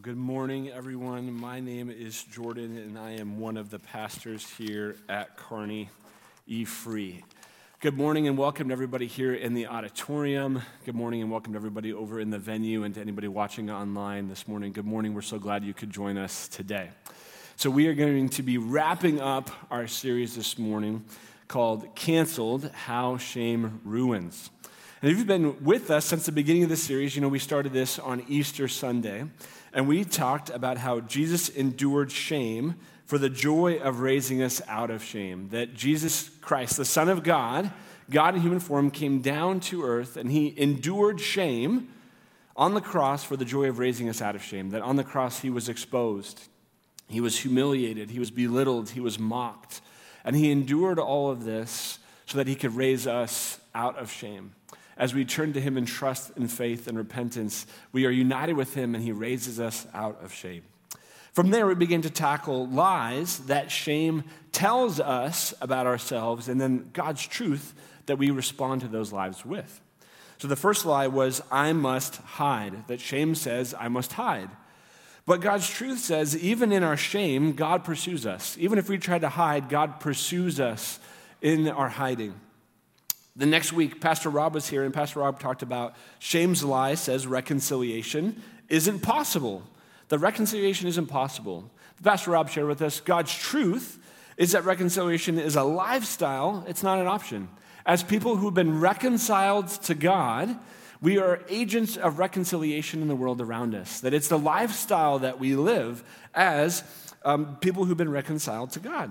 Well, good morning, everyone. My name is Jordan, and I am one of the pastors here at Kearney E Free. Good morning, and welcome to everybody here in the auditorium. Good morning, and welcome to everybody over in the venue, and to anybody watching online this morning. Good morning. We're so glad you could join us today. So, we are going to be wrapping up our series this morning called Canceled How Shame Ruins. And if you've been with us since the beginning of the series, you know we started this on Easter Sunday. And we talked about how Jesus endured shame for the joy of raising us out of shame. That Jesus Christ, the Son of God, God in human form, came down to earth and he endured shame on the cross for the joy of raising us out of shame. That on the cross he was exposed, he was humiliated, he was belittled, he was mocked. And he endured all of this so that he could raise us out of shame as we turn to Him in trust and faith and repentance, we are united with Him and He raises us out of shame. From there, we begin to tackle lies that shame tells us about ourselves, and then God's truth that we respond to those lies with. So the first lie was, I must hide, that shame says, I must hide. But God's truth says, even in our shame, God pursues us. Even if we try to hide, God pursues us in our hiding. The next week, Pastor Rob was here, and Pastor Rob talked about shame's lie says reconciliation isn't possible. The reconciliation isn't possible. Pastor Rob shared with us God's truth is that reconciliation is a lifestyle, it's not an option. As people who've been reconciled to God, we are agents of reconciliation in the world around us. That it's the lifestyle that we live as um, people who've been reconciled to God.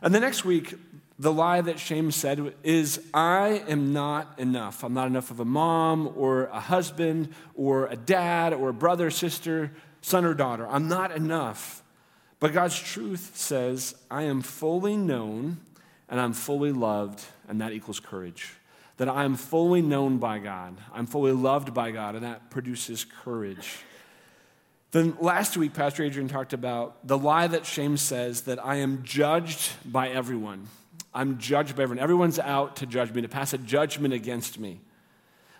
And the next week, the lie that shame said is, I am not enough. I'm not enough of a mom or a husband or a dad or a brother, sister, son, or daughter. I'm not enough. But God's truth says, I am fully known and I'm fully loved, and that equals courage. That I am fully known by God, I'm fully loved by God, and that produces courage. Then last week, Pastor Adrian talked about the lie that shame says that I am judged by everyone. I'm judged by everyone. Everyone's out to judge me, to pass a judgment against me.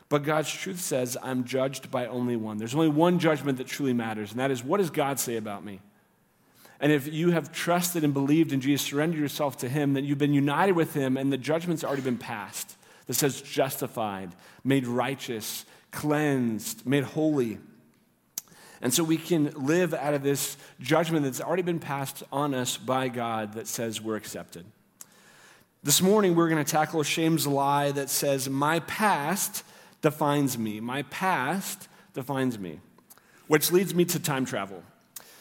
But God's truth says I'm judged by only one. There's only one judgment that truly matters, and that is what does God say about me? And if you have trusted and believed in Jesus, surrendered yourself to Him, then you've been united with Him, and the judgment's already been passed. That says justified, made righteous, cleansed, made holy. And so we can live out of this judgment that's already been passed on us by God that says we're accepted. This morning, we're going to tackle shame's lie that says, My past defines me. My past defines me. Which leads me to time travel.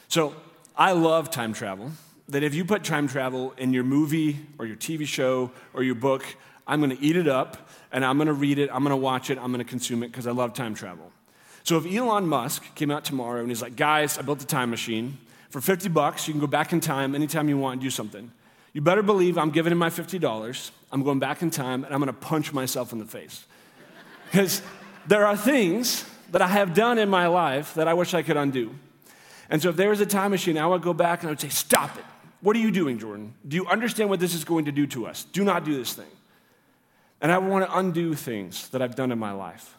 So, I love time travel. That if you put time travel in your movie or your TV show or your book, I'm going to eat it up and I'm going to read it, I'm going to watch it, I'm going to consume it because I love time travel. So, if Elon Musk came out tomorrow and he's like, Guys, I built a time machine. For 50 bucks, you can go back in time anytime you want and do something. You better believe I'm giving him my $50. I'm going back in time and I'm going to punch myself in the face. Because there are things that I have done in my life that I wish I could undo. And so if there was a time machine, I would go back and I would say, Stop it. What are you doing, Jordan? Do you understand what this is going to do to us? Do not do this thing. And I want to undo things that I've done in my life.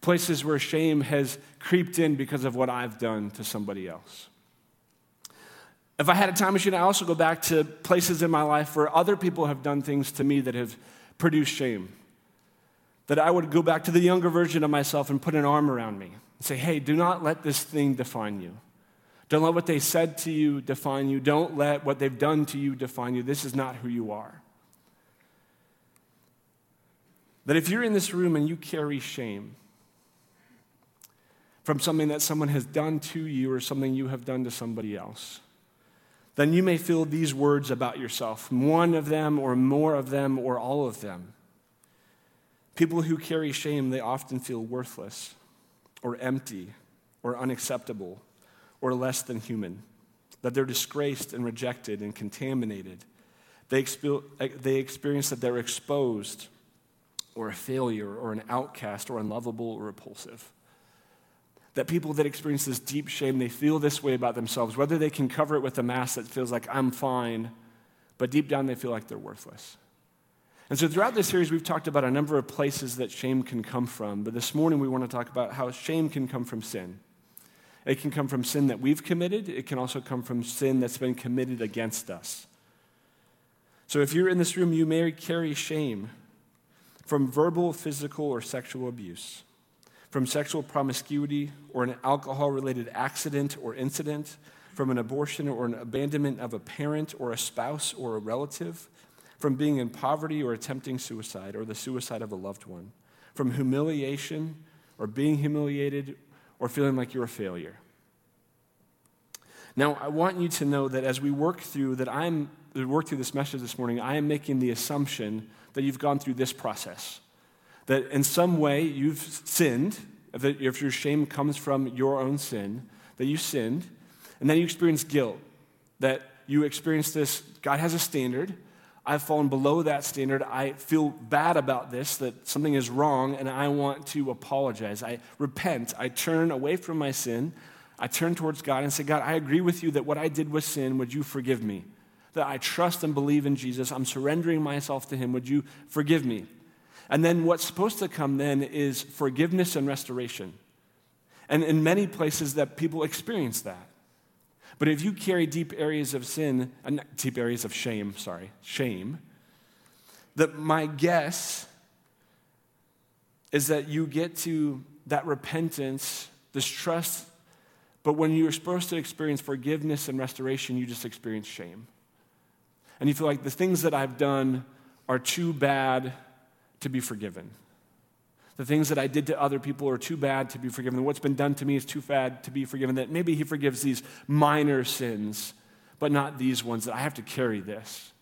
Places where shame has creeped in because of what I've done to somebody else. If I had a time machine, I also go back to places in my life where other people have done things to me that have produced shame. That I would go back to the younger version of myself and put an arm around me and say, hey, do not let this thing define you. Don't let what they said to you define you. Don't let what they've done to you define you. This is not who you are. That if you're in this room and you carry shame from something that someone has done to you or something you have done to somebody else, then you may feel these words about yourself one of them, or more of them, or all of them. People who carry shame, they often feel worthless, or empty, or unacceptable, or less than human, that they're disgraced and rejected and contaminated. They, exp- they experience that they're exposed, or a failure, or an outcast, or unlovable, or repulsive that people that experience this deep shame, they feel this way about themselves, whether they can cover it with a mask that feels like I'm fine, but deep down they feel like they're worthless. And so throughout this series, we've talked about a number of places that shame can come from, but this morning we want to talk about how shame can come from sin. It can come from sin that we've committed, it can also come from sin that's been committed against us. So if you're in this room, you may carry shame from verbal, physical, or sexual abuse, from sexual promiscuity or an alcohol related accident or incident, from an abortion or an abandonment of a parent or a spouse or a relative, from being in poverty or attempting suicide or the suicide of a loved one, from humiliation or being humiliated or feeling like you're a failure. Now, I want you to know that as we work through that I'm work through this message this morning, I am making the assumption that you've gone through this process. That in some way you've sinned, that if your shame comes from your own sin, that you sinned, and then you experience guilt, that you experience this, God has a standard. I've fallen below that standard. I feel bad about this, that something is wrong, and I want to apologize. I repent. I turn away from my sin. I turn towards God and say, God, I agree with you that what I did was sin. Would you forgive me? That I trust and believe in Jesus. I'm surrendering myself to Him. Would you forgive me? And then what's supposed to come then is forgiveness and restoration. And in many places that people experience that. But if you carry deep areas of sin, uh, deep areas of shame, sorry, shame, that my guess is that you get to that repentance, this trust, but when you're supposed to experience forgiveness and restoration, you just experience shame. And you feel like the things that I've done are too bad to be forgiven. The things that I did to other people are too bad to be forgiven. What's been done to me is too bad to be forgiven. That maybe He forgives these minor sins, but not these ones, that I have to carry this.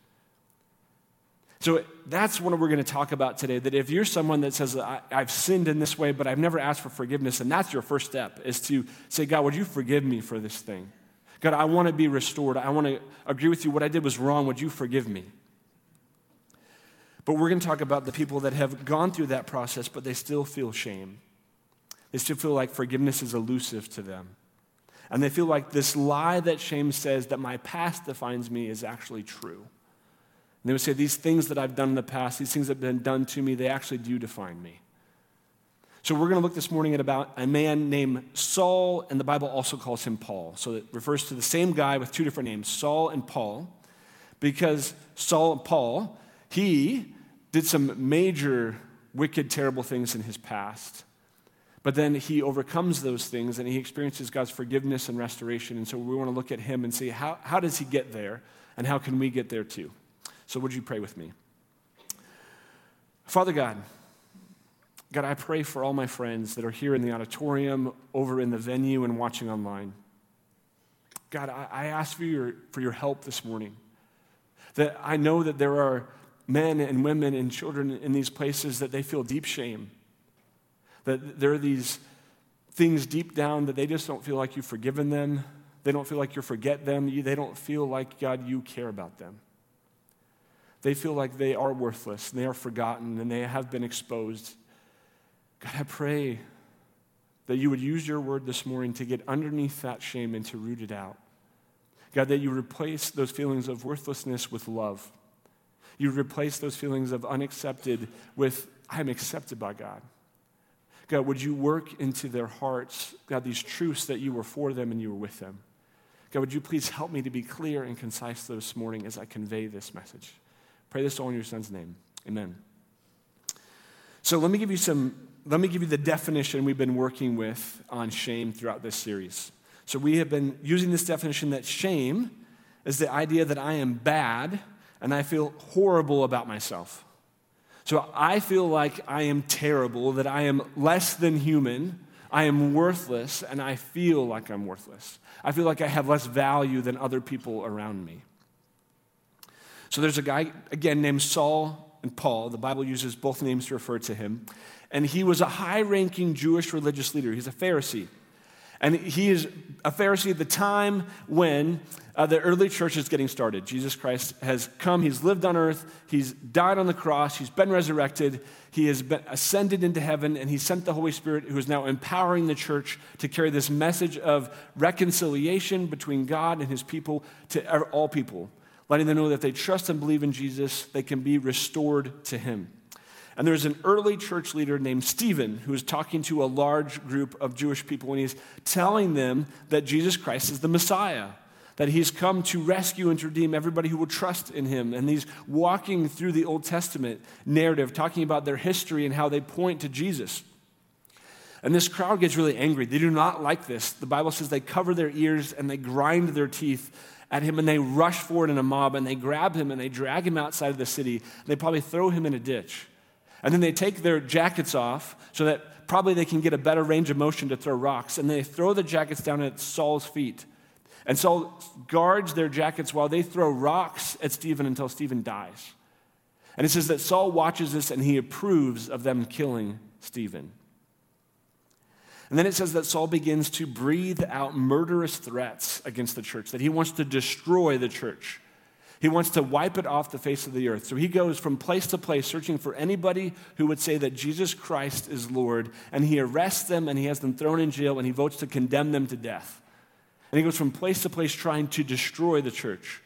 So that's what we're going to talk about today. That if you're someone that says, I've sinned in this way, but I've never asked for forgiveness, and that's your first step, is to say, God, would you forgive me for this thing? God, I want to be restored. I want to agree with you. What I did was wrong. Would you forgive me? But we're going to talk about the people that have gone through that process, but they still feel shame. They still feel like forgiveness is elusive to them. And they feel like this lie that shame says that my past defines me is actually true. And they would say, These things that I've done in the past, these things that have been done to me, they actually do define me. So we're going to look this morning at about a man named Saul, and the Bible also calls him Paul. So it refers to the same guy with two different names, Saul and Paul, because Saul and Paul he did some major wicked, terrible things in his past. But then he overcomes those things and he experiences God's forgiveness and restoration. And so we want to look at him and see how, how does he get there and how can we get there too? So would you pray with me? Father God, God, I pray for all my friends that are here in the auditorium, over in the venue, and watching online. God, I, I ask for your, for your help this morning. That I know that there are men and women and children in these places that they feel deep shame. That there are these things deep down that they just don't feel like you've forgiven them. They don't feel like you forget them. They don't feel like, God, you care about them. They feel like they are worthless, and they are forgotten, and they have been exposed. God, I pray that you would use your word this morning to get underneath that shame and to root it out. God, that you replace those feelings of worthlessness with love. You replace those feelings of unaccepted with, I'm accepted by God. God, would you work into their hearts, God, these truths that you were for them and you were with them? God, would you please help me to be clear and concise this morning as I convey this message? Pray this all in your son's name. Amen. So let me give you some, let me give you the definition we've been working with on shame throughout this series. So we have been using this definition that shame is the idea that I am bad and I feel horrible about myself. So I feel like I am terrible, that I am less than human, I am worthless, and I feel like I'm worthless. I feel like I have less value than other people around me. So there's a guy, again, named Saul and Paul. The Bible uses both names to refer to him. And he was a high ranking Jewish religious leader. He's a Pharisee. And he is a Pharisee at the time when uh, the early church is getting started. Jesus Christ has come, he's lived on earth, he's died on the cross, he's been resurrected, he has been ascended into heaven, and he sent the Holy Spirit who is now empowering the church to carry this message of reconciliation between God and his people to all people, letting them know that if they trust and believe in Jesus, they can be restored to him. And there's an early church leader named Stephen who is talking to a large group of Jewish people, and he's telling them that Jesus Christ is the Messiah, that he's come to rescue and to redeem everybody who will trust in him. And he's walking through the Old Testament narrative, talking about their history and how they point to Jesus. And this crowd gets really angry. They do not like this. The Bible says they cover their ears and they grind their teeth at him and they rush forward in a mob and they grab him and they drag him outside of the city. They probably throw him in a ditch. And then they take their jackets off so that probably they can get a better range of motion to throw rocks. And they throw the jackets down at Saul's feet. And Saul guards their jackets while they throw rocks at Stephen until Stephen dies. And it says that Saul watches this and he approves of them killing Stephen. And then it says that Saul begins to breathe out murderous threats against the church, that he wants to destroy the church. He wants to wipe it off the face of the earth. So he goes from place to place searching for anybody who would say that Jesus Christ is Lord, and he arrests them and he has them thrown in jail and he votes to condemn them to death. And he goes from place to place trying to destroy the church.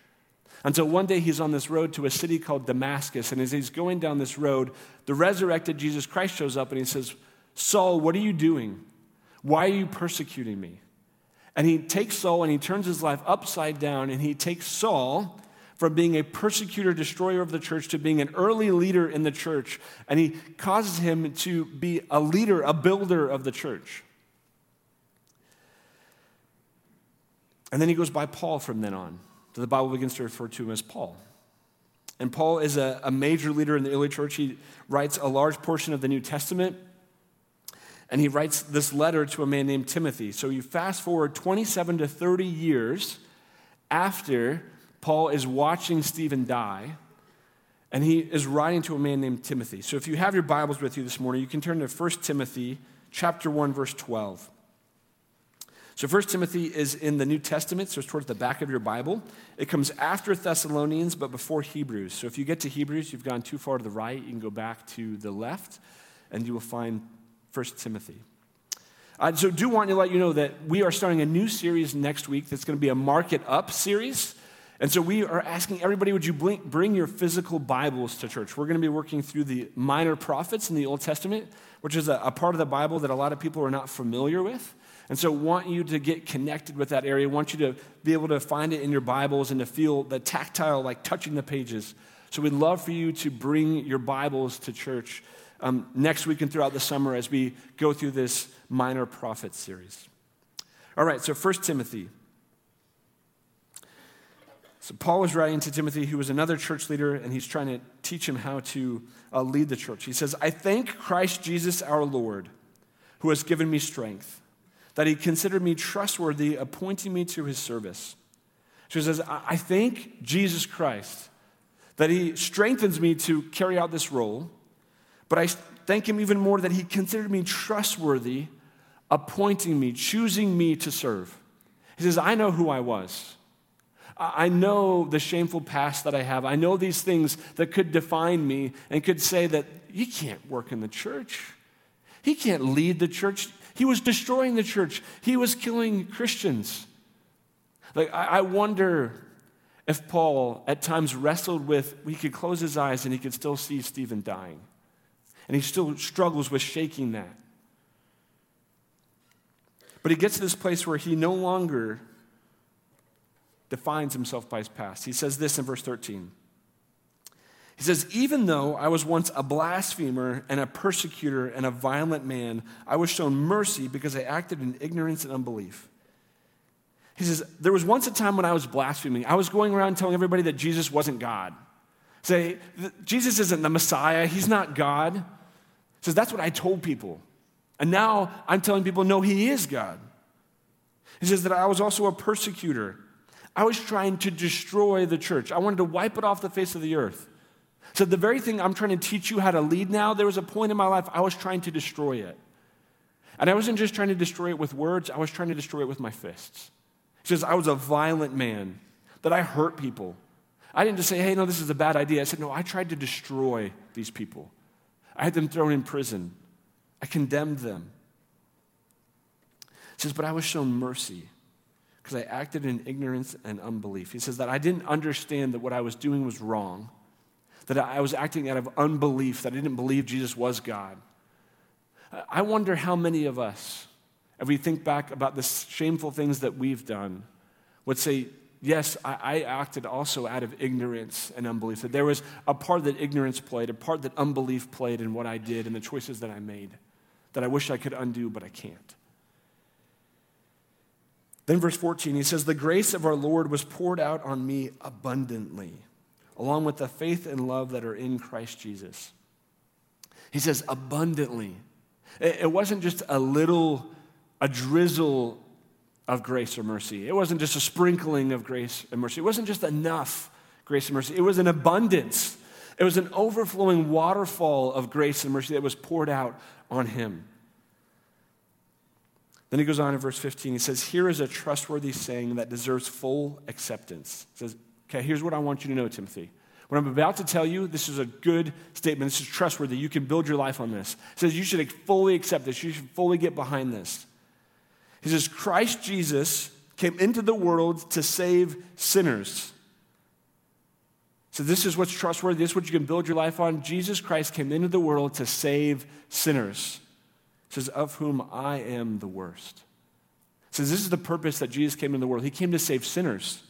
Until one day he's on this road to a city called Damascus, and as he's going down this road, the resurrected Jesus Christ shows up and he says, Saul, what are you doing? Why are you persecuting me? And he takes Saul and he turns his life upside down, and he takes Saul from being a persecutor, destroyer of the church, to being an early leader in the church. And he causes him to be a leader, a builder of the church. And then he goes by Paul from then on. So The Bible begins to refer to him as Paul. And Paul is a, a major leader in the early church. He writes a large portion of the New Testament. And he writes this letter to a man named Timothy. So you fast forward 27 to 30 years after Paul is watching Stephen die, and he is writing to a man named Timothy. So if you have your Bibles with you this morning, you can turn to 1 Timothy chapter 1 verse 12. So 1 Timothy is in the New Testament, so it's towards the back of your Bible. It comes after Thessalonians but before Hebrews. So if you get to Hebrews, you've gone too far to the right, you can go back to the left and you will find 1 Timothy. Uh, so do want to let you know that we are starting a new series next week that's going to be a market Up series. And so we are asking everybody, would you bring your physical Bibles to church? We're going to be working through the minor prophets in the Old Testament, which is a, a part of the Bible that a lot of people are not familiar with. And so want you to get connected with that area. want you to be able to find it in your Bibles and to feel the tactile, like touching the pages. So we'd love for you to bring your Bibles to church um, next week and throughout the summer as we go through this minor prophet series. All right, so 1 Timothy so Paul was writing to Timothy, who was another church leader, and he's trying to teach him how to uh, lead the church. He says, I thank Christ Jesus our Lord, who has given me strength, that he considered me trustworthy, appointing me to his service. So he says, I thank Jesus Christ that he strengthens me to carry out this role, but I thank him even more that he considered me trustworthy, appointing me, choosing me to serve. He says, I know who I was. I know the shameful past that I have. I know these things that could define me and could say that he can't work in the church. He can't lead the church. He was destroying the church. He was killing Christians. Like, I wonder if Paul at times wrestled with, he could close his eyes and he could still see Stephen dying. And he still struggles with shaking that. But he gets to this place where he no longer defines himself by his past. He says this in verse 13. He says, Even though I was once a blasphemer and a persecutor and a violent man, I was shown mercy because I acted in ignorance and unbelief. He says, There was once a time when I was blaspheming. I was going around telling everybody that Jesus wasn't God. Say, Jesus isn't the Messiah, he's not God. He says, That's what I told people. And now I'm telling people, no, he is God. He says that I was also a persecutor. I was trying to destroy the church. I wanted to wipe it off the face of the earth. So, the very thing I'm trying to teach you how to lead now, there was a point in my life I was trying to destroy it. And I wasn't just trying to destroy it with words, I was trying to destroy it with my fists. He says, I was a violent man, that I hurt people. I didn't just say, hey, no, this is a bad idea. I said, no, I tried to destroy these people. I had them thrown in prison, I condemned them. He says, but I was shown mercy because I acted in ignorance and unbelief. He says that I didn't understand that what I was doing was wrong, that I was acting out of unbelief, that I didn't believe Jesus was God. I wonder how many of us, if we think back about the shameful things that we've done, would say, Yes, I, I, acted also out of ignorance and unbelief. That there was a part that ignorance played, a part that unbelief played in what I did and the choices that I made that I wish I could undo, but I can't. Then, verse 14, he says, The grace of our Lord was poured out on me abundantly, along with the faith and love that are in Christ Jesus. He says, abundantly. It wasn't just a little, a drizzle of grace or mercy. It wasn't just a sprinkling of grace and mercy. It wasn't just enough grace and mercy. It was an abundance. It was an overflowing waterfall of grace and mercy that was poured out on him. Then he goes on in verse 15. He says, Here is a trustworthy saying that deserves full acceptance. He says, Okay, here's what I want you to know, Timothy. What I'm about to tell you, this is a good statement. This is trustworthy. You can build your life on this. It says you should fully accept this. You should fully get behind this. He says, Christ Jesus came into the world to save sinners. So, this is what's trustworthy. This is what you can build your life on. Jesus Christ came into the world to save sinners. Says, Of whom I am the worst. Says, This is the purpose that Jesus came into the world. He came to save sinners,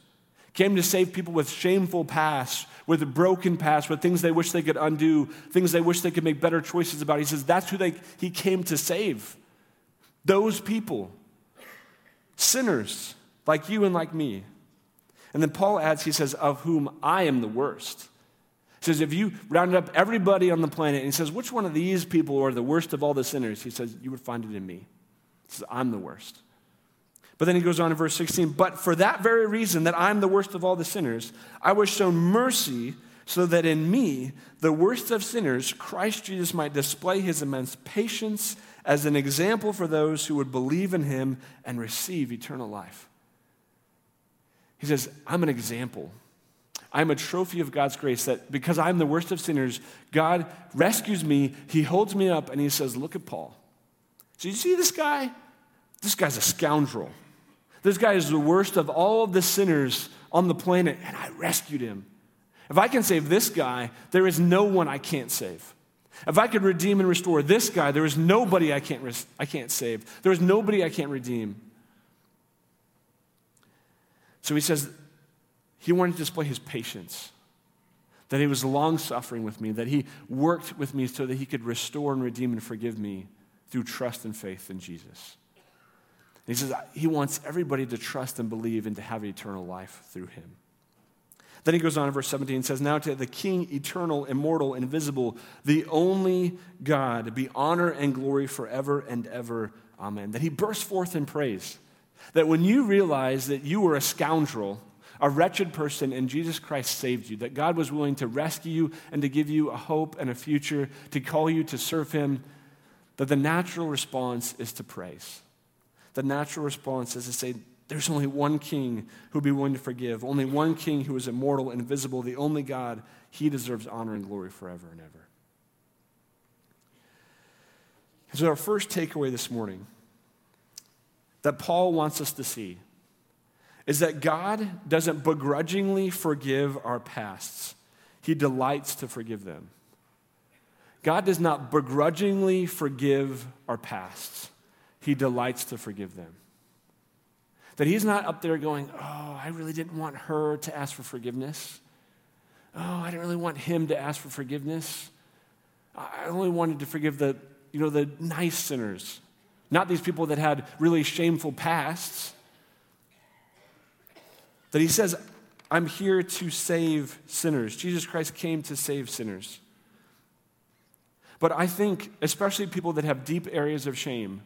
came to save people with shameful pasts, with a broken past, with things they wish they could undo, things they wish they could make better choices about. He says, That's who they, he came to save. Those people sinners like you and like me. And then Paul adds, he says, of whom I am the worst. He says, if you rounded up everybody on the planet and he says, which one of these people are the worst of all the sinners? He says, you would find it in me. He says, I'm the worst. But then he goes on in verse 16, but for that very reason that I'm the worst of all the sinners, I was shown mercy so that in me, the worst of sinners, Christ Jesus might display his immense patience as an example for those who would believe in him and receive eternal life. He says, I'm an example. I'm a trophy of God's grace that because I'm the worst of sinners, God rescues me, He holds me up, and He says, Look at Paul. So you see this guy? This guy's a scoundrel. This guy is the worst of all of the sinners on the planet, and I rescued him. If I can save this guy, there is no one I can't save. If I could redeem and restore this guy, there is nobody I can't, res- I can't save. There is nobody I can't redeem. So he says he wanted to display his patience, that he was long suffering with me, that he worked with me so that he could restore and redeem and forgive me through trust and faith in Jesus. And he says he wants everybody to trust and believe and to have eternal life through him. Then he goes on in verse 17 and says, Now to the King, eternal, immortal, invisible, the only God, be honor and glory forever and ever. Amen. That he bursts forth in praise. That when you realize that you were a scoundrel, a wretched person, and Jesus Christ saved you, that God was willing to rescue you and to give you a hope and a future, to call you to serve him, that the natural response is to praise. The natural response is to say, there's only one king who would be willing to forgive, only one king who is immortal and invisible, the only God. He deserves honor and glory forever and ever. so, our first takeaway this morning that Paul wants us to see is that God doesn't begrudgingly forgive our pasts, He delights to forgive them. God does not begrudgingly forgive our pasts, He delights to forgive them. That he's not up there going, Oh, I really didn't want her to ask for forgiveness. Oh, I didn't really want him to ask for forgiveness. I only wanted to forgive the, you know, the nice sinners, not these people that had really shameful pasts. That he says, I'm here to save sinners. Jesus Christ came to save sinners. But I think, especially people that have deep areas of shame,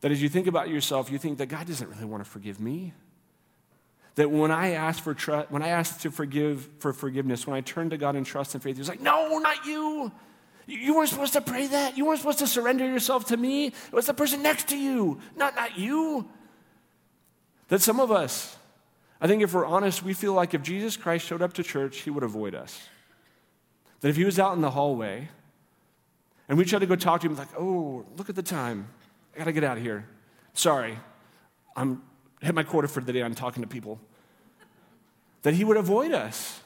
that as you think about yourself, you think that God doesn't really want to forgive me. That when I ask for trust, when I ask to forgive for forgiveness, when I turn to God in trust and faith, He's like, "No, not you. You weren't supposed to pray that. You weren't supposed to surrender yourself to me. It was the person next to you, not not you." That some of us, I think, if we're honest, we feel like if Jesus Christ showed up to church, He would avoid us. That if He was out in the hallway, and we tried to go talk to Him, like, "Oh, look at the time." I gotta get out of here. Sorry, I'm hit my quota for the day. I'm talking to people. That he would avoid us.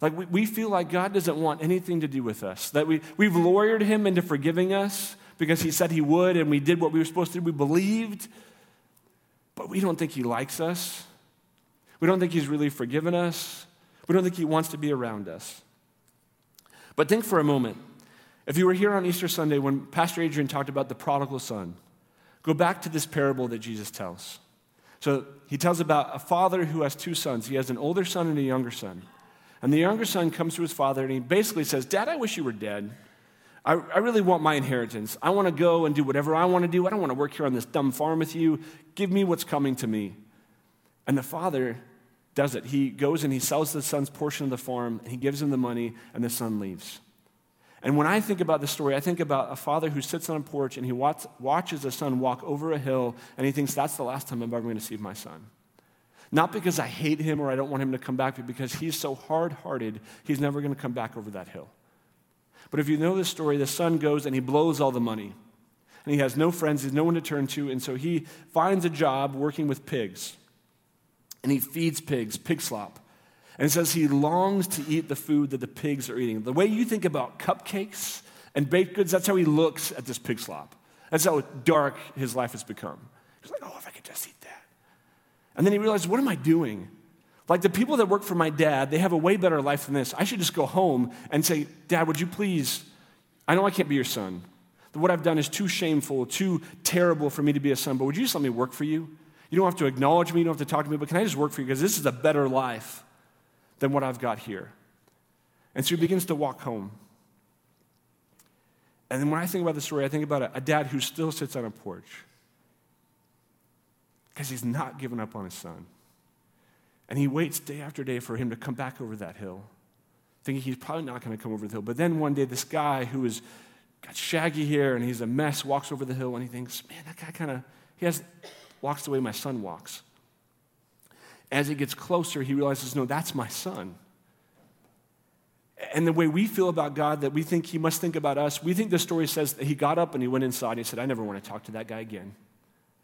Like we, we feel like God doesn't want anything to do with us, that we, we've lawyered him into forgiving us because he said he would and we did what we were supposed to do. We believed, but we don't think he likes us. We don't think he's really forgiven us. We don't think he wants to be around us. But think for a moment. If you were here on Easter Sunday when Pastor Adrian talked about the prodigal son, go back to this parable that Jesus tells. So he tells about a father who has two sons. He has an older son and a younger son. And the younger son comes to his father and he basically says, Dad, I wish you were dead. I, I really want my inheritance. I want to go and do whatever I want to do. I don't want to work here on this dumb farm with you. Give me what's coming to me. And the father does it. He goes and he sells the son's portion of the farm, and he gives him the money, and the son leaves. And when I think about this story, I think about a father who sits on a porch and he watch, watches a son walk over a hill, and he thinks, That's the last time I'm ever going to see my son. Not because I hate him or I don't want him to come back, but because he's so hard hearted, he's never going to come back over that hill. But if you know the story, the son goes and he blows all the money. And he has no friends, he has no one to turn to, and so he finds a job working with pigs. And he feeds pigs, pig slop. And says he longs to eat the food that the pigs are eating. The way you think about cupcakes and baked goods, that's how he looks at this pig slop. That's how dark his life has become. He's like, oh, if I could just eat that. and then he realized, what am I doing? Like the people that work for my dad, they have a way better life than this. I should just go home and say, Dad, would you please? I know I can't be your son. What I've done is too shameful, too terrible for me to be a son, but would you just let me work for you? You don't have to acknowledge me, you don't have to talk to me, but can I just work for you? Because this is a better life than what I've got here. And so he begins to walk home. And then when I think about the story, I think about a, a dad who still sits on a porch because he's not given up on his son. And he waits day after day for him to come back over that hill, thinking he's probably not going to come over the hill. But then one day, this guy who has got shaggy hair and he's a mess walks over the hill and he thinks, man, that guy kind of, he has, walks the way my son walks. As he gets closer, he realizes, no, that's my son. And the way we feel about God, that we think he must think about us, we think the story says that he got up and he went inside and he said, I never want to talk to that guy again.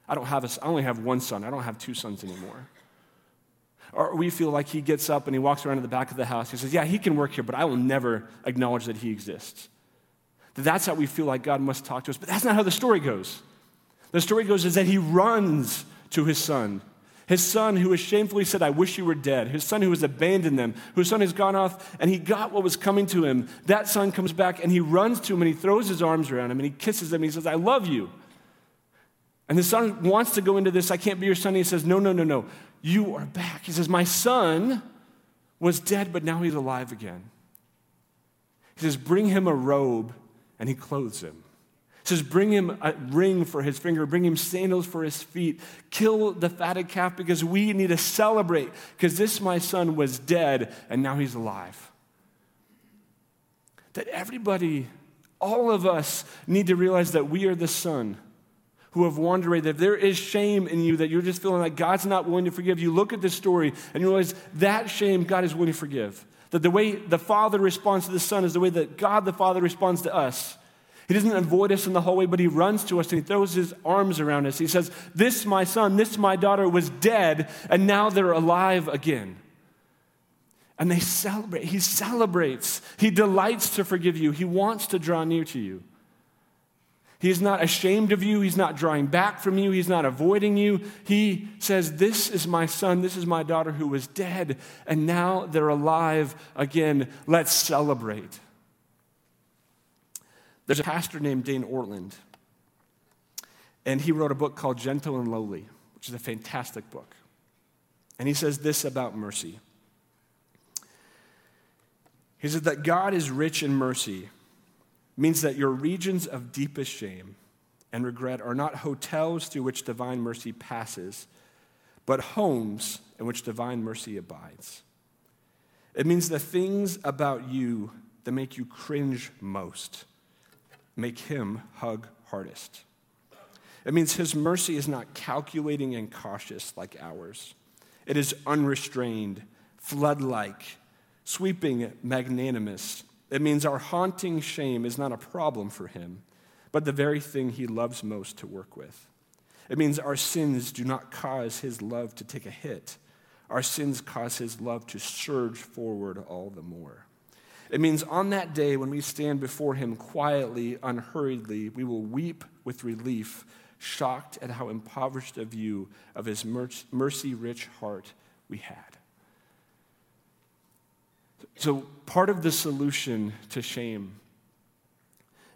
I don't have a, I only have one son. I don't have two sons anymore. Or we feel like he gets up and he walks around to the back of the house. He says, Yeah, he can work here, but I will never acknowledge that he exists. That that's how we feel like God must talk to us. But that's not how the story goes. The story goes is that he runs to his son. His son who has shamefully said, I wish you were dead. His son who has abandoned them. Whose son has gone off and he got what was coming to him. That son comes back and he runs to him and he throws his arms around him and he kisses him and he says, I love you. And the son wants to go into this, I can't be your son. He says, No, no, no, no. You are back. He says, My son was dead, but now he's alive again. He says, Bring him a robe, and he clothes him. Says, Bring him a ring for his finger, bring him sandals for his feet, kill the fatted calf because we need to celebrate because this, my son, was dead, and now he's alive. That everybody, all of us, need to realize that we are the son who have wandered away, that there is shame in you, that you're just feeling like God's not willing to forgive, you look at this story and you realize that shame God is willing to forgive. That the way the Father responds to the Son is the way that God the Father responds to us. He doesn't avoid us in the hallway, but he runs to us and he throws his arms around us. He says, This, my son, this, my daughter, was dead, and now they're alive again. And they celebrate. He celebrates. He delights to forgive you. He wants to draw near to you. He's not ashamed of you. He's not drawing back from you. He's not avoiding you. He says, This is my son. This is my daughter who was dead, and now they're alive again. Let's celebrate. There's a pastor named Dane Ortlund, and he wrote a book called Gentle and Lowly, which is a fantastic book. And he says this about mercy. He said that God is rich in mercy means that your regions of deepest shame and regret are not hotels through which divine mercy passes, but homes in which divine mercy abides. It means the things about you that make you cringe most make him hug hardest. It means his mercy is not calculating and cautious like ours. It is unrestrained, flood like, sweeping, magnanimous, it means our haunting shame is not a problem for him, but the very thing he loves most to work with. It means our sins do not cause his love to take a hit. our sins cause his love to surge forward all the more. It means on that day when we stand before him quietly, unhurriedly, we will weep with relief, shocked at how impoverished a view of his mercy rich heart we had. So, part of the solution to shame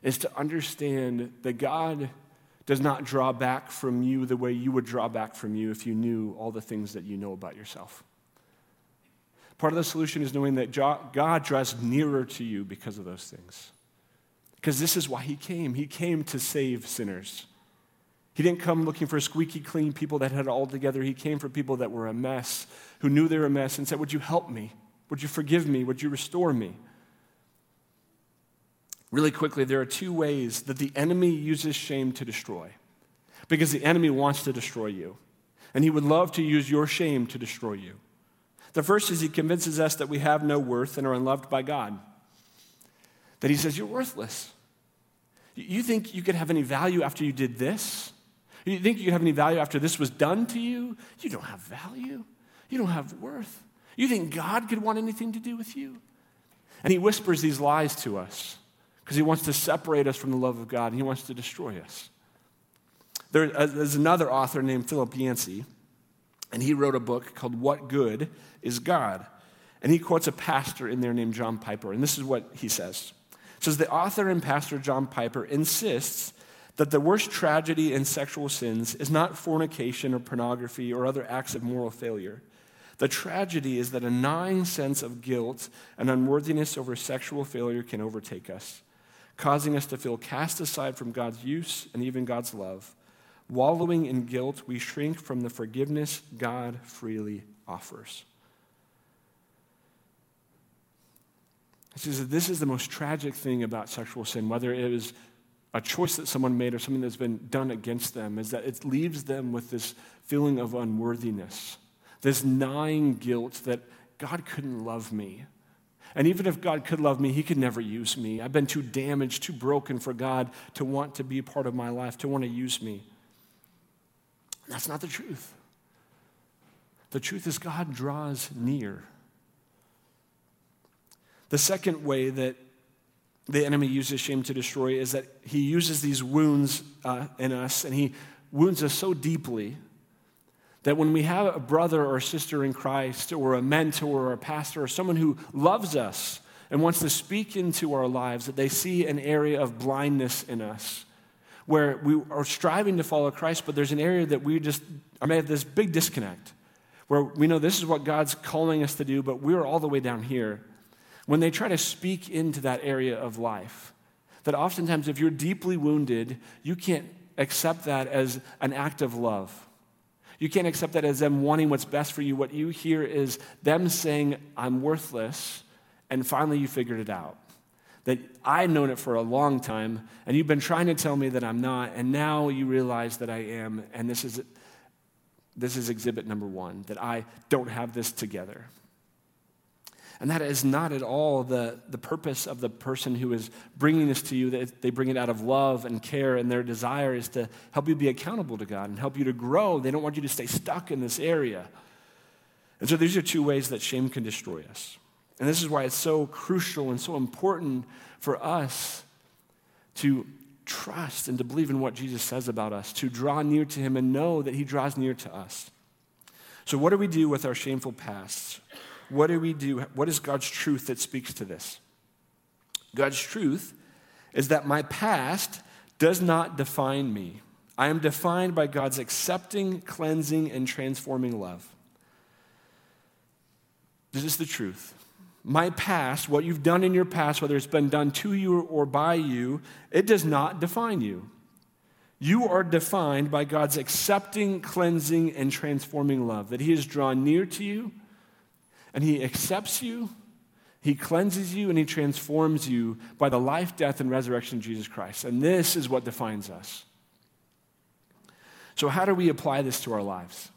is to understand that God does not draw back from you the way you would draw back from you if you knew all the things that you know about yourself. Part of the solution is knowing that God draws nearer to you because of those things. Because this is why He came. He came to save sinners. He didn't come looking for squeaky clean people that had it all together. He came for people that were a mess, who knew they were a mess, and said, Would you help me? Would you forgive me? Would you restore me? Really quickly, there are two ways that the enemy uses shame to destroy. Because the enemy wants to destroy you, and he would love to use your shame to destroy you. The first is he convinces us that we have no worth and are unloved by God. That he says, You're worthless. You think you could have any value after you did this? You think you could have any value after this was done to you? You don't have value. You don't have worth. You think God could want anything to do with you? And he whispers these lies to us because he wants to separate us from the love of God and he wants to destroy us. There, uh, there's another author named Philip Yancey, and he wrote a book called What Good is God? And he quotes a pastor in there named John Piper, and this is what he says. It says, The author and pastor John Piper insists that the worst tragedy in sexual sins is not fornication or pornography or other acts of moral failure. The tragedy is that a gnawing sense of guilt and unworthiness over sexual failure can overtake us causing us to feel cast aside from God's use and even God's love. Wallowing in guilt, we shrink from the forgiveness God freely offers. This is the most tragic thing about sexual sin, whether it is a choice that someone made or something that's been done against them, is that it leaves them with this feeling of unworthiness, this gnawing guilt that God couldn't love me. And even if God could love me, He could never use me. I've been too damaged, too broken for God to want to be a part of my life, to want to use me. That's not the truth. The truth is, God draws near. The second way that the enemy uses shame to destroy is that he uses these wounds uh, in us and he wounds us so deeply that when we have a brother or sister in Christ, or a mentor or a pastor, or someone who loves us and wants to speak into our lives, that they see an area of blindness in us where we are striving to follow Christ, but there's an area that we just, I mean, have this big disconnect where we know this is what God's calling us to do, but we're all the way down here. When they try to speak into that area of life, that oftentimes if you're deeply wounded, you can't accept that as an act of love you can't accept that as them wanting what's best for you. What you hear is them saying, I'm worthless, and finally you figured it out. That I've known it for a long time, and you've been trying to tell me that I'm not, and now you realize that I am, and this is, this is exhibit number one, that I don't have this together. And that is not at all the, the purpose of the person who is bringing this to you. That they bring it out of love and care, and their desire is to help you be accountable to God and help you to grow. They don't want you to stay stuck in this area. And so these are two ways that shame can destroy us. And this is why it's so crucial and so important for us to trust and to believe in what Jesus says about us, to draw near to Him and know that He draws near to us. So, what do we do with our shameful pasts? what do we do? What is God's truth that speaks to this? God's truth is that my past does not define me. I am defined by God's accepting, cleansing, and transforming love. This is the truth. My past, what you've done in your past, whether it's been done to you or by you, it does not define you. You are defined by God's accepting, cleansing, and transforming love, that He has drawn near to you and He accepts you, He cleanses you, and He transforms you by the life, death, and resurrection of Jesus Christ. And this is what defines us. So, how do we apply this to our lives?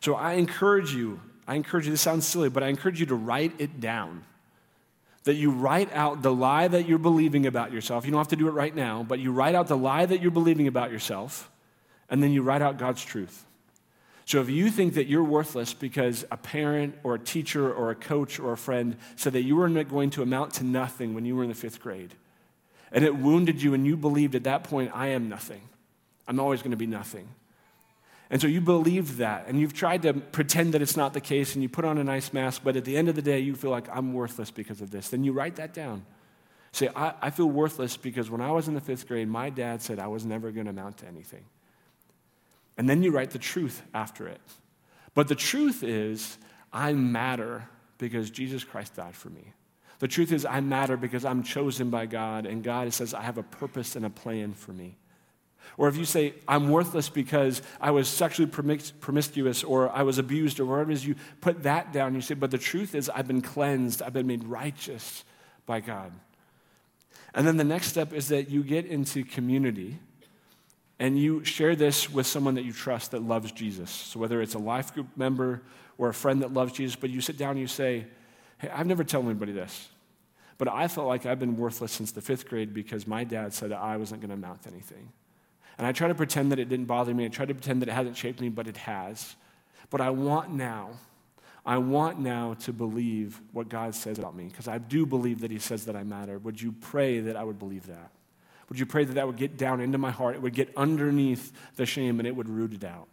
So, I encourage you, I encourage you, this sounds silly, but I encourage you to write it down. That you write out the lie that you're believing about yourself. You don't have to do it right now, but you write out the lie that you're believing about yourself, and then you write out God's truth. So if you think that you're worthless because a parent or a teacher or a coach or a friend said that you were going to amount to nothing when you were in the fifth grade, and it wounded you, and you believed at that point, I am nothing, I'm always going to be nothing. And so you believe that, and you've tried to pretend that it's not the case, and you put on a nice mask, but at the end of the day, you feel like I'm worthless because of this. Then you write that down. Say, I, I feel worthless because when I was in the fifth grade, my dad said I was never going to amount to anything. And then you write the truth after it. But the truth is, I matter because Jesus Christ died for me. The truth is, I matter because I'm chosen by God, and God says, I have a purpose and a plan for me. Or if you say, I'm worthless because I was sexually promiscuous or I was abused or whatever it is, you put that down. You say, but the truth is, I've been cleansed, I've been made righteous by God. And then the next step is that you get into community and you share this with someone that you trust that loves Jesus. So whether it's a life group member or a friend that loves Jesus, but you sit down and you say, Hey, I've never told anybody this, but I felt like I've been worthless since the fifth grade because my dad said I wasn't going to amount to anything. And I try to pretend that it didn't bother me. I try to pretend that it hasn't shaped me, but it has. But I want now, I want now to believe what God says about me because I do believe that He says that I matter. Would you pray that I would believe that? Would you pray that that would get down into my heart? It would get underneath the shame and it would root it out.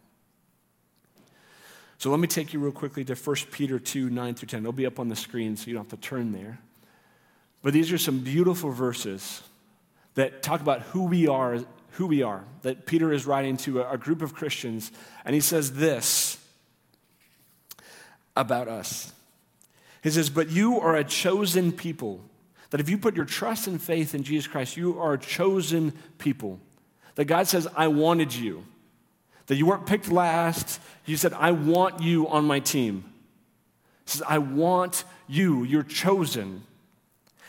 So let me take you real quickly to 1 Peter 2 9 through 10. It'll be up on the screen, so you don't have to turn there. But these are some beautiful verses that talk about who we are, who we are. That Peter is writing to a, a group of Christians, and he says this about us. He says, But you are a chosen people that if you put your trust and faith in Jesus Christ, you are a chosen people. That God says, I wanted you. That you weren't picked last. You said, I want you on my team. He says, I want you. You're chosen.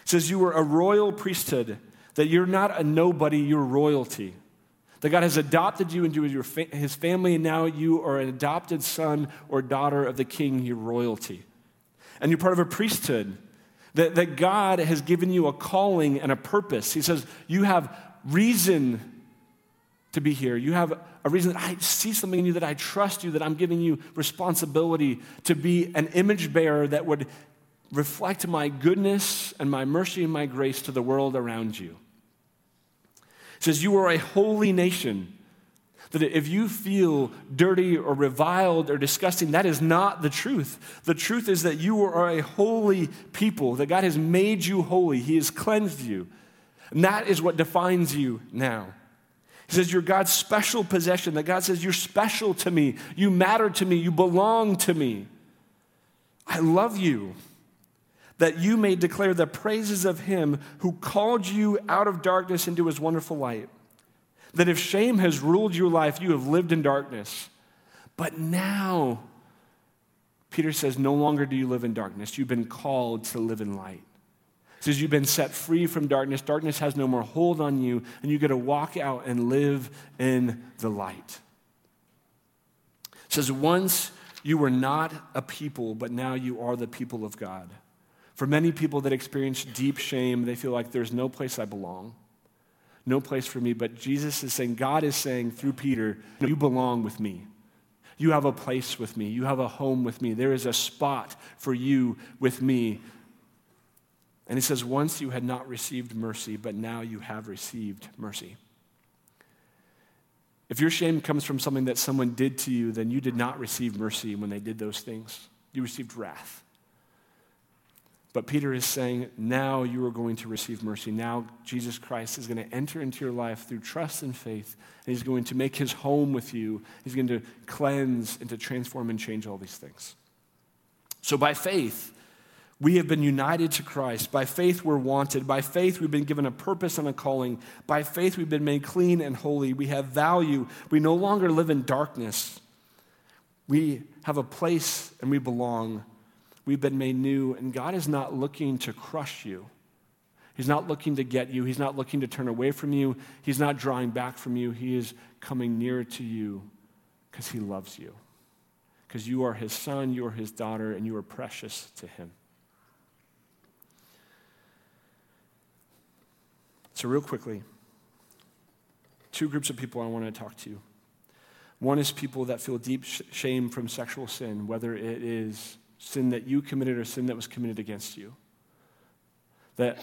He says, You are a royal priesthood. That you're not a nobody, you're royalty. That God has adopted you into his family, and now you are an adopted son or daughter of the king, your royalty. And you're part of a priesthood that, that God has given you a calling and a purpose. He says, You have reason to be here. You have a reason that I see something in you, that I trust you, that I'm giving you responsibility to be an image bearer that would reflect my goodness and my mercy and my grace to the world around you. Says, You are a holy nation. That if you feel dirty or reviled or disgusting, that is not the truth. The truth is that you are a holy people, that God has made you holy, He has cleansed you. And that is what defines you now. He says, You're God's special possession, that God says, You're special to me, you matter to me, you belong to me. I love you. That you may declare the praises of him who called you out of darkness into his wonderful light that if shame has ruled your life, you have lived in darkness. But now, Peter says, no longer do you live in darkness. You've been called to live in light. He says you've been set free from darkness. Darkness has no more hold on you, and you get to walk out and live in the light. It says, once you were not a people, but now you are the people of God. For many people that experience deep shame, they feel like there's no place I belong no place for me. But Jesus is saying, God is saying through Peter, you belong with me. You have a place with me. You have a home with me. There is a spot for you with me. And he says, Once you had not received mercy, but now you have received mercy. If your shame comes from something that someone did to you, then you did not receive mercy when they did those things. You received wrath. But Peter is saying, now you are going to receive mercy. Now Jesus Christ is going to enter into your life through trust and faith, and he's going to make his home with you. He's going to cleanse and to transform and change all these things. So by faith, we have been united to Christ. By faith, we're wanted. By faith, we've been given a purpose and a calling. By faith, we've been made clean and holy. We have value. We no longer live in darkness. We have a place and we belong We've been made new, and God is not looking to crush you. He's not looking to get you. He's not looking to turn away from you. He's not drawing back from you. He is coming nearer to you because He loves you. Because you are His son, you are His daughter, and you are precious to Him. So, real quickly, two groups of people I want to talk to. One is people that feel deep sh- shame from sexual sin, whether it is sin that you committed or sin that was committed against you. That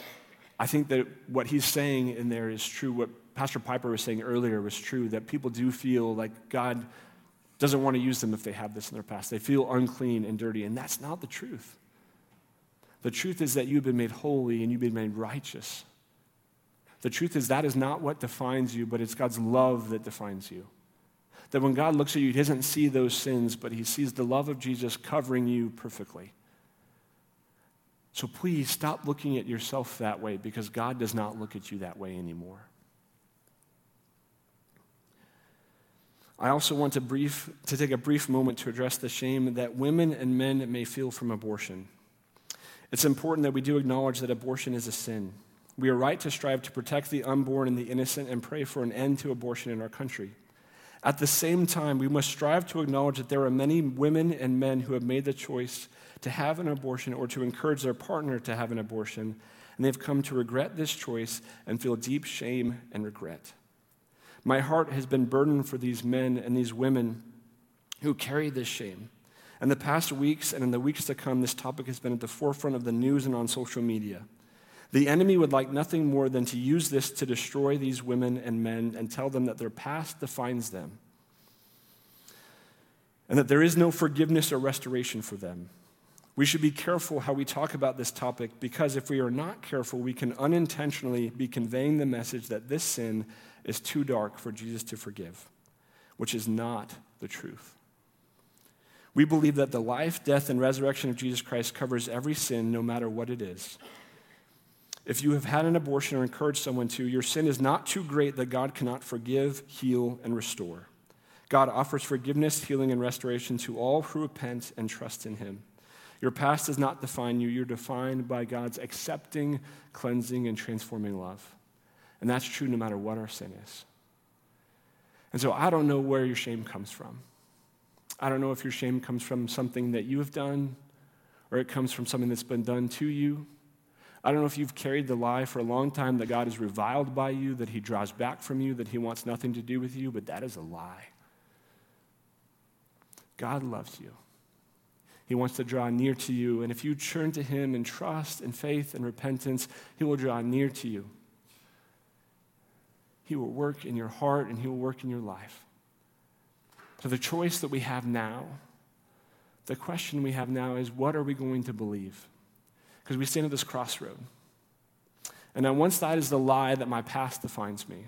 I think that what he's saying in there is true. What Pastor Piper was saying earlier was true that people do feel like God doesn't want to use them if they have this in their past. They feel unclean and dirty, and that's not the truth. The truth is that you've been made holy and you've been made righteous. The truth is that is not what defines you, but it's God's love that defines you. That when God looks at you, He doesn't see those sins, but He sees the love of Jesus covering you perfectly. So please stop looking at yourself that way because God does not look at you that way anymore. I also want to, brief, to take a brief moment to address the shame that women and men may feel from abortion. It's important that we do acknowledge that abortion is a sin. We are right to strive to protect the unborn and the innocent and pray for an end to abortion in our country. At the same time, we must strive to acknowledge that there are many women and men who have made the choice to have an abortion or to encourage their partner to have an abortion, and they've come to regret this choice and feel deep shame and regret. My heart has been burdened for these men and these women who carry this shame. In the past weeks and in the weeks to come, this topic has been at the forefront of the news and on social media. The enemy would like nothing more than to use this to destroy these women and men and tell them that their past defines them and that there is no forgiveness or restoration for them. We should be careful how we talk about this topic because if we are not careful, we can unintentionally be conveying the message that this sin is too dark for Jesus to forgive, which is not the truth. We believe that the life, death, and resurrection of Jesus Christ covers every sin, no matter what it is. If you have had an abortion or encouraged someone to, your sin is not too great that God cannot forgive, heal, and restore. God offers forgiveness, healing, and restoration to all who repent and trust in Him. Your past does not define you. You're defined by God's accepting, cleansing, and transforming love. And that's true no matter what our sin is. And so I don't know where your shame comes from. I don't know if your shame comes from something that you have done or it comes from something that's been done to you. I don't know if you've carried the lie for a long time that God is reviled by you, that he draws back from you, that he wants nothing to do with you, but that is a lie. God loves you. He wants to draw near to you. And if you turn to Him in trust and faith and repentance, He will draw near to you. He will work in your heart and He will work in your life. So, the choice that we have now, the question we have now is what are we going to believe? Because we stand at this crossroad. And on one side is the lie that my past defines me.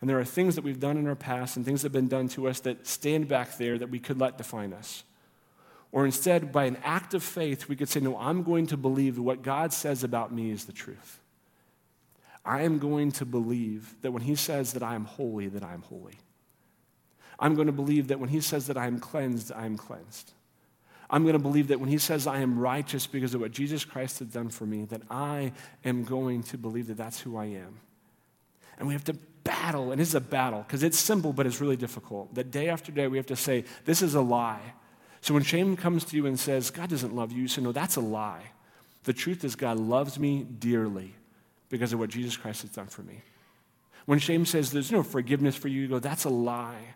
And there are things that we've done in our past and things that have been done to us that stand back there that we could let define us. Or instead, by an act of faith, we could say, No, I'm going to believe what God says about me is the truth. I am going to believe that when He says that I am holy, that I am holy. I'm going to believe that when He says that I am cleansed, I am cleansed. I'm going to believe that when He says I am righteous because of what Jesus Christ has done for me, that I am going to believe that that's who I am. And we have to battle, and it's a battle because it's simple, but it's really difficult. That day after day, we have to say, This is a lie. So when shame comes to you and says, God doesn't love you, you say, No, that's a lie. The truth is, God loves me dearly because of what Jesus Christ has done for me. When shame says there's no forgiveness for you, you go, That's a lie.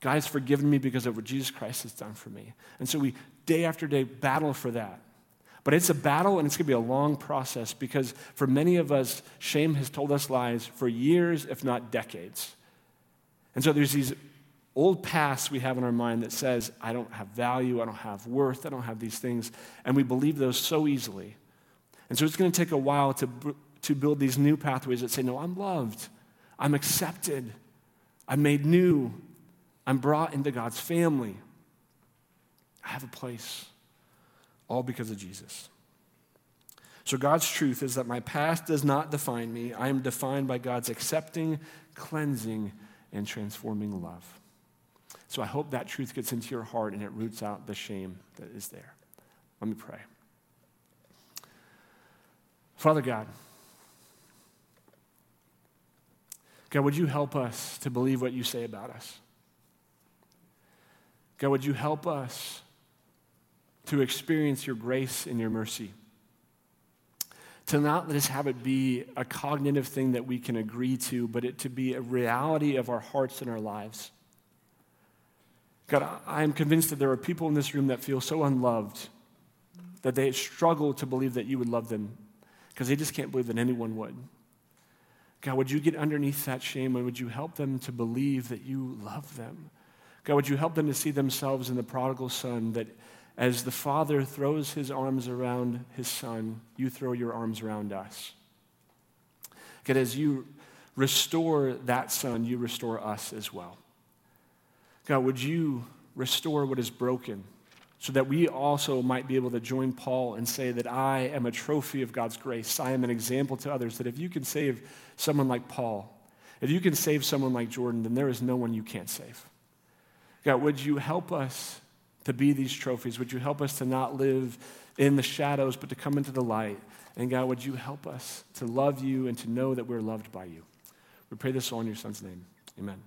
God has forgiven me because of what Jesus Christ has done for me. And so we, day after day, battle for that. But it's a battle and it's going to be a long process because for many of us, shame has told us lies for years, if not decades. And so there's these old past we have in our mind that says, I don't have value, I don't have worth, I don't have these things. And we believe those so easily. And so it's going to take a while to, to build these new pathways that say, No, I'm loved, I'm accepted, I'm made new, I'm brought into God's family, I have a place, all because of Jesus. So, God's truth is that my past does not define me. I am defined by God's accepting, cleansing, and transforming love. So I hope that truth gets into your heart and it roots out the shame that is there. Let me pray. Father God, God, would you help us to believe what you say about us? God, would you help us to experience your grace and your mercy? To not let us have it be a cognitive thing that we can agree to, but it to be a reality of our hearts and our lives. God, I am convinced that there are people in this room that feel so unloved that they struggle to believe that you would love them because they just can't believe that anyone would. God, would you get underneath that shame and would you help them to believe that you love them? God, would you help them to see themselves in the prodigal son that as the father throws his arms around his son, you throw your arms around us? God, as you restore that son, you restore us as well. God, would you restore what is broken so that we also might be able to join Paul and say that I am a trophy of God's grace. I am an example to others that if you can save someone like Paul, if you can save someone like Jordan, then there is no one you can't save. God, would you help us to be these trophies? Would you help us to not live in the shadows, but to come into the light? And God, would you help us to love you and to know that we're loved by you? We pray this all in your son's name. Amen.